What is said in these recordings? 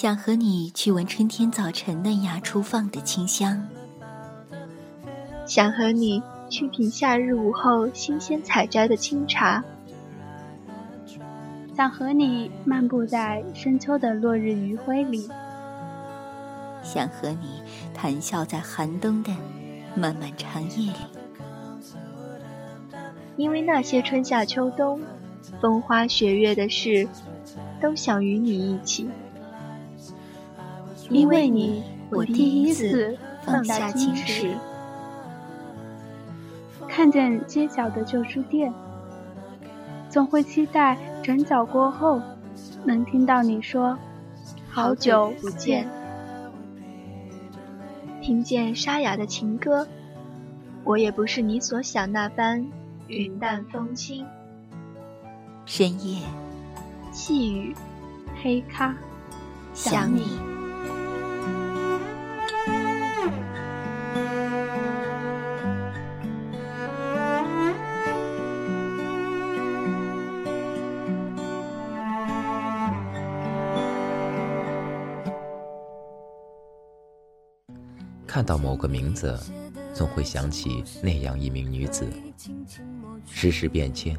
想和你去闻春天早晨嫩芽初放的清香，想和你去品夏日午后新鲜采摘的清茶，想和你漫步在深秋的落日余晖里，想和你谈笑在寒冬的漫漫长夜里。因为那些春夏秋冬、风花雪月的事，都想与你一起。因为你，我第一次放下矜持。看见街角的旧书店，总会期待转角过后，能听到你说“好久不见”。听见沙哑的情歌，我也不是你所想那般云淡风轻。深夜，细雨，黑咖，想你。看到某个名字，总会想起那样一名女子。世事变迁，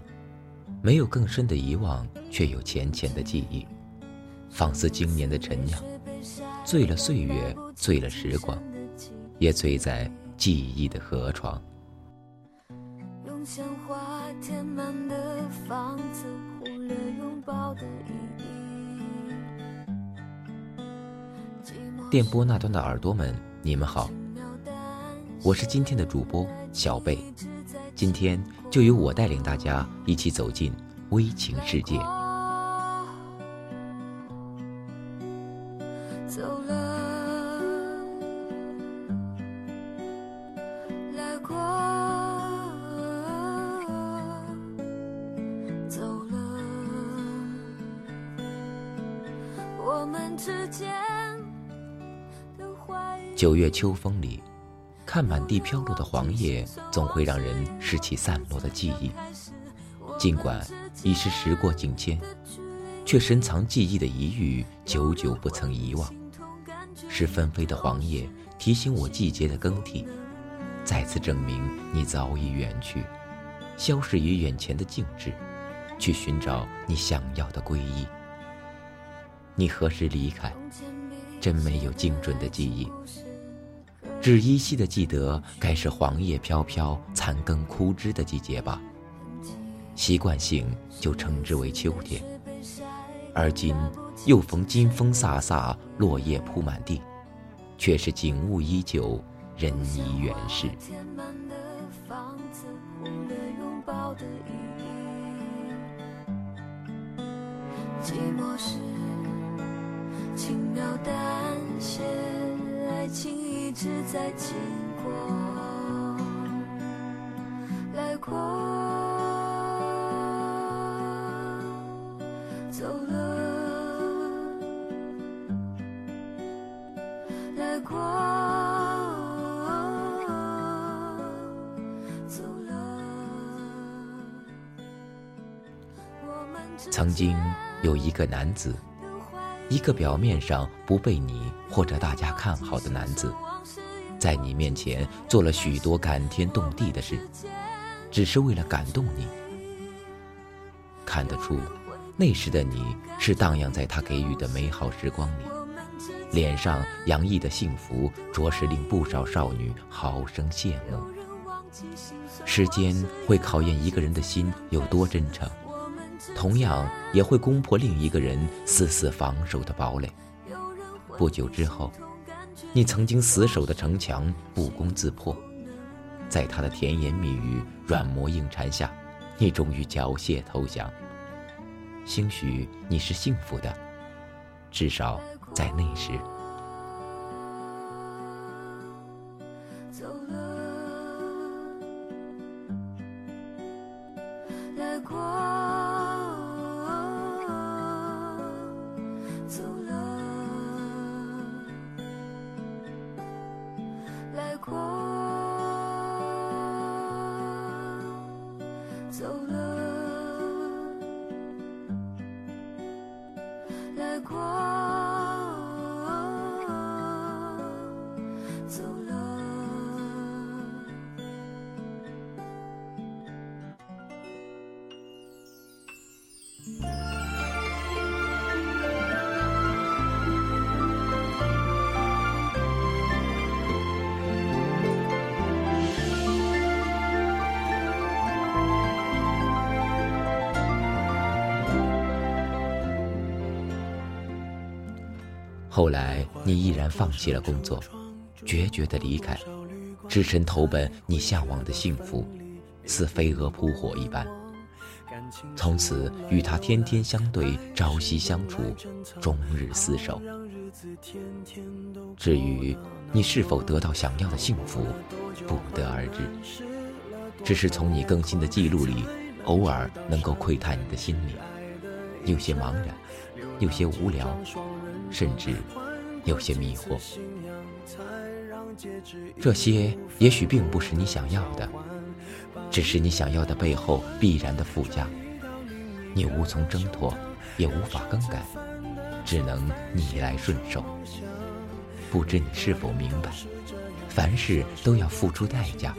没有更深的遗忘，却有浅浅的记忆，仿似经年的陈酿，醉了岁月，醉了时光，也醉在记忆的河床。用鲜花填满的房子，忽略拥抱的意义。电波那端的耳朵们。你们好，我是今天的主播小贝，今天就由我带领大家一起走进微情世界。走了，来过，走了，我们之间。九月秋风里，看满地飘落的黄叶，总会让人拾起散落的记忆。尽管已是时过境迁，却深藏记忆的一隅，久久不曾遗忘。是纷飞的黄叶提醒我季节的更替，再次证明你早已远去，消逝于眼前的静止，去寻找你想要的皈依。你何时离开？真没有精准的记忆。只依稀的记得，该是黄叶飘飘、残羹枯枝的季节吧。习惯性就称之为秋天。而今又逢金风飒飒，落叶铺满地，却是景物依旧，人已远逝。寂寞时，轻描淡写，爱情。一直在经过，来过，走了，来过，走了。曾经有一个男子，一个表面上不被你或者大家看好的男子。在你面前做了许多感天动地的事，只是为了感动你。看得出，那时的你是荡漾在他给予的美好时光里，脸上洋溢的幸福，着实令不少少女好生羡慕。时间会考验一个人的心有多真诚，同样也会攻破另一个人死死防守的堡垒。不久之后。你曾经死守的城墙不攻自破，在他的甜言蜜语、软磨硬缠下，你终于缴械投降。兴许你是幸福的，至少在那时。过。后来你毅然放弃了工作，决绝的离开，只身投奔你向往的幸福，似飞蛾扑火一般。从此与他天天相对，朝夕相处，终日厮守。至于你是否得到想要的幸福，不得而知。只是从你更新的记录里，偶尔能够窥探你的心里，有些茫然，有些无聊，甚至有些迷惑。这些也许并不是你想要的，只是你想要的背后必然的附加。你无从挣脱，也无法更改，只能逆来顺受。不知你是否明白，凡事都要付出代价，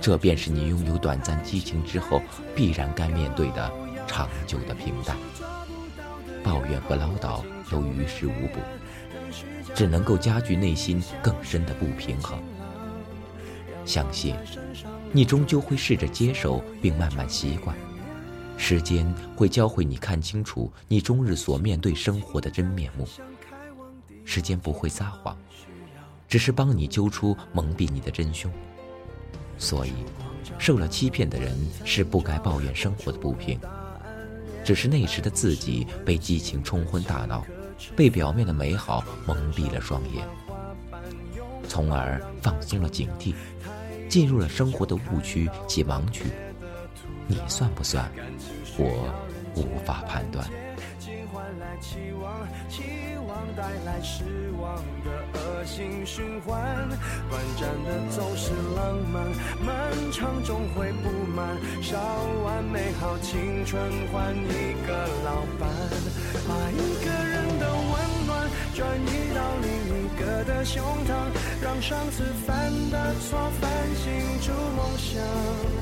这便是你拥有短暂激情之后必然该面对的长久的平淡。抱怨和唠叨都于事无补，只能够加剧内心更深的不平衡。相信，你终究会试着接受，并慢慢习惯。时间会教会你看清楚你终日所面对生活的真面目。时间不会撒谎，只是帮你揪出蒙蔽你的真凶。所以，受了欺骗的人是不该抱怨生活的不平，只是那时的自己被激情冲昏大脑，被表面的美好蒙蔽了双眼，从而放松了警惕，进入了生活的误区及盲区。你算不算？我无法判断。性循环，短暂的总是浪漫，漫长终会不满。烧完美好青春换一个老伴，把一个人的温暖转移到另一个的胸膛，让上次犯的错反省出梦想。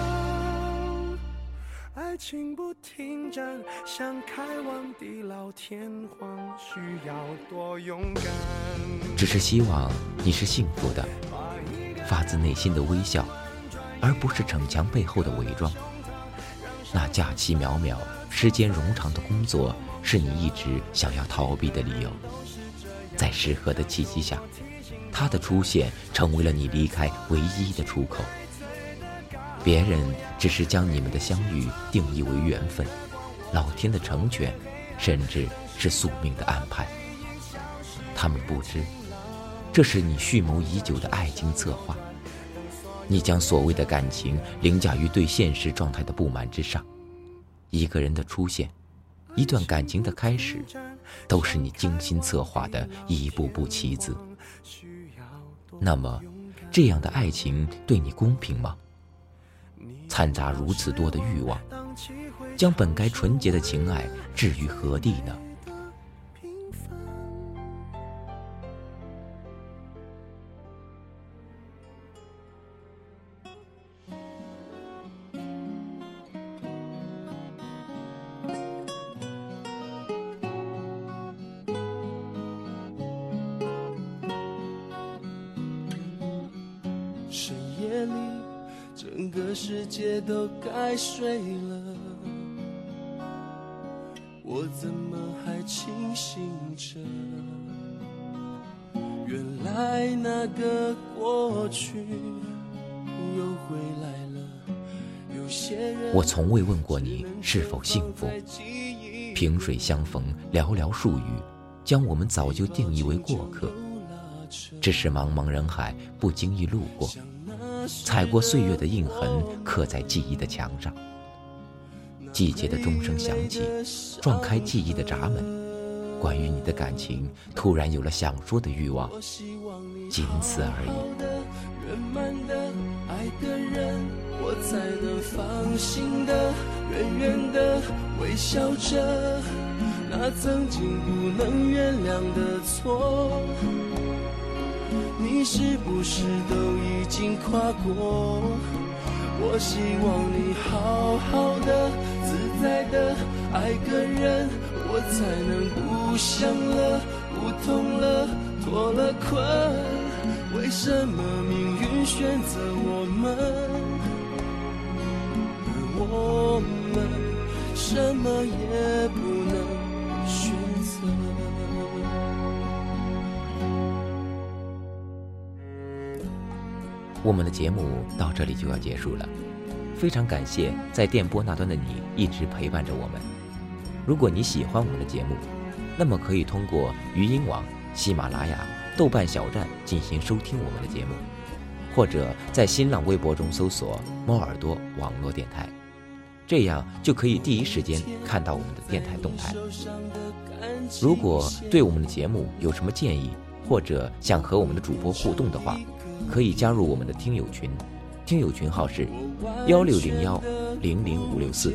爱情不停站，想开往地老天荒，需要多勇敢。只是希望你是幸福的，发自内心的微笑，而不是逞强背后的伪装。那假期渺渺、时间冗长的工作，是你一直想要逃避的理由。在适合的契机下，他的出现成为了你离开唯一的出口。别人只是将你们的相遇定义为缘分，老天的成全，甚至是宿命的安排。他们不知，这是你蓄谋已久的爱情策划。你将所谓的感情凌驾于对现实状态的不满之上。一个人的出现，一段感情的开始，都是你精心策划的一步步棋子。那么，这样的爱情对你公平吗？掺杂如此多的欲望，将本该纯洁的情爱置于何地呢？深夜里。整个世界都该睡了，我怎么还清醒着？原来那个过去又回来了。有些人，我从未问过你是否幸福。萍水相逢，寥寥数语，将我们早就定义为过客。只是茫茫人海，不经意路过。踩过岁月的印痕，刻在记忆的墙上。季节的钟声响起，撞开记忆的闸门。关于你的感情，突然有了想说的欲望，仅此而已。我才能放心的、远远的微笑着，那曾经不能原谅的错。你是不是都已经跨过？我希望你好好的、自在的爱个人，我才能不想了、不痛了、脱了困。为什么命运选择我们，而我们什么也不我们的节目到这里就要结束了。非常感谢在电波那端的你一直陪伴着我们。如果你喜欢我们的节目，那么可以通过语音网、喜马拉雅、豆瓣小站进行收听我们的节目，或者在新浪微博中搜索“猫耳朵网络电台”，这样就可以第一时间看到我们的电台动态。如果对我们的节目有什么建议，或者想和我们的主播互动的话，可以加入我们的听友群。听友群号是幺六零幺零零五六四，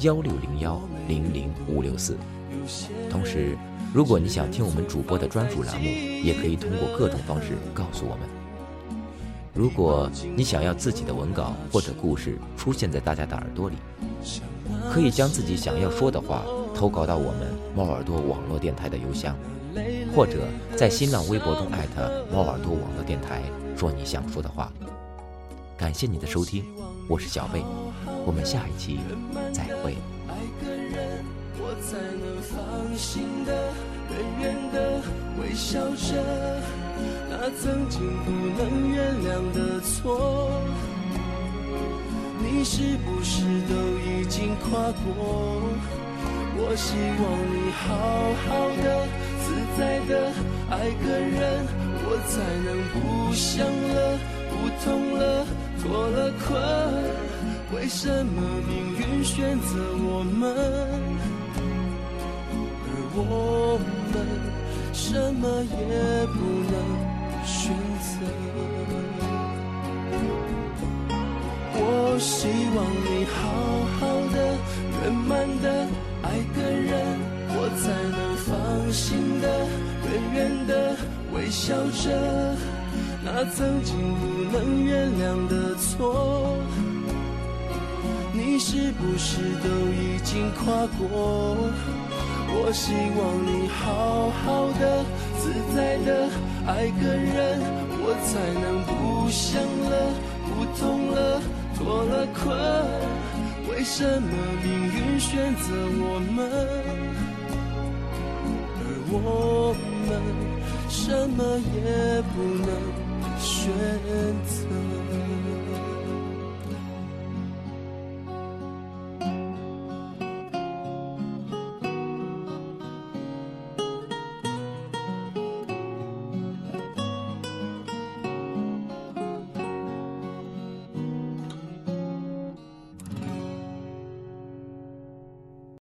幺六零幺零零五六四。同时，如果你想听我们主播的专属栏目，也可以通过各种方式告诉我们。如果你想要自己的文稿或者故事出现在大家的耳朵里，可以将自己想要说的话投稿到我们猫耳朵网络电台的邮箱，或者在新浪微博中艾特猫耳朵网络电台，说你想说的话。感谢你的收听，我是小贝，我们下一期再会。爱个人，我才能放心的、远远的微笑着，那曾经不能原谅的错，你是不是都已经跨过？我希望你好好的、自在的爱个人，我才能不想了、不痛了。脱了困，为什么命运选择我们，而我们什么也不能选择？我希望你好好的、圆满的爱个人，我才能心的、远远的微笑着。那曾经不能原谅的错，你是不是都已经跨过？我希望你好好的、自在的爱个人，我才能不想了、不痛了、脱了困。为什么命运选择我们，我们什么也不能？选择。